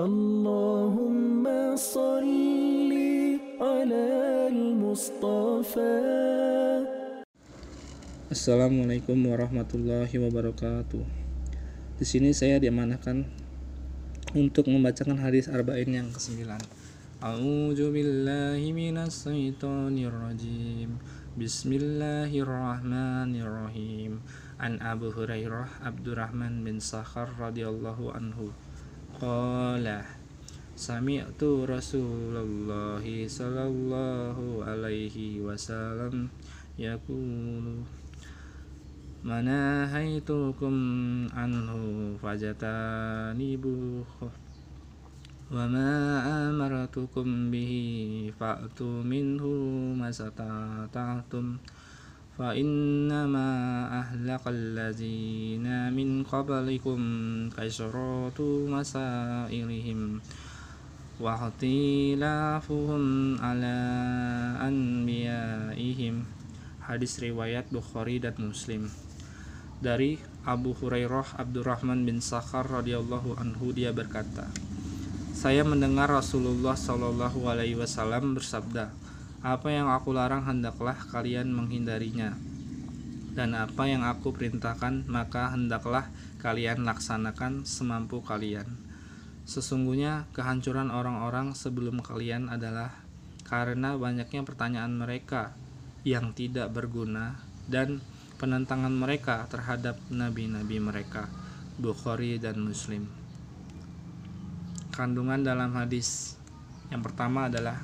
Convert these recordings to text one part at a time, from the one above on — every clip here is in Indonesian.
اللهم صل على المصطفى Assalamualaikum warahmatullahi wabarakatuh. Di sini saya diamanahkan untuk membacakan hadis arba'in yang ke-9. A'udzu billahi minas syaitonir rajim. Bismillahirrahmanirrahim. An Abu Hurairah Abdurrahman bin Sakhar radhiyallahu anhu. Qala Sami'tu Rasulullah sallallahu alaihi wasallam yaqulu manahaitukum anhu fajatanibuhu wa ma amaratukum bihi fa'tu minhu masata taatum. فإنما أهلك الذين من قبلكم كثرة مسائلهم واختلافهم على أنبيائهم Hadis riwayat Bukhari dan Muslim dari Abu Hurairah Abdurrahman bin Sakhar radhiyallahu anhu dia berkata saya mendengar Rasulullah Shallallahu alaihi wasallam bersabda apa yang aku larang hendaklah kalian menghindarinya. Dan apa yang aku perintahkan maka hendaklah kalian laksanakan semampu kalian. Sesungguhnya kehancuran orang-orang sebelum kalian adalah karena banyaknya pertanyaan mereka yang tidak berguna dan penentangan mereka terhadap nabi-nabi mereka Bukhari dan Muslim. Kandungan dalam hadis yang pertama adalah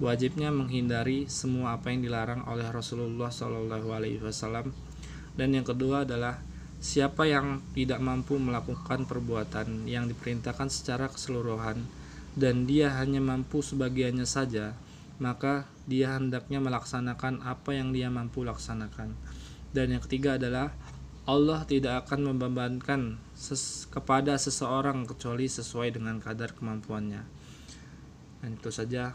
wajibnya menghindari semua apa yang dilarang oleh Rasulullah Wasallam dan yang kedua adalah siapa yang tidak mampu melakukan perbuatan yang diperintahkan secara keseluruhan dan dia hanya mampu sebagiannya saja maka dia hendaknya melaksanakan apa yang dia mampu laksanakan. Dan yang ketiga adalah Allah tidak akan membebankan ses kepada seseorang kecuali sesuai dengan kadar kemampuannya. Dan itu saja.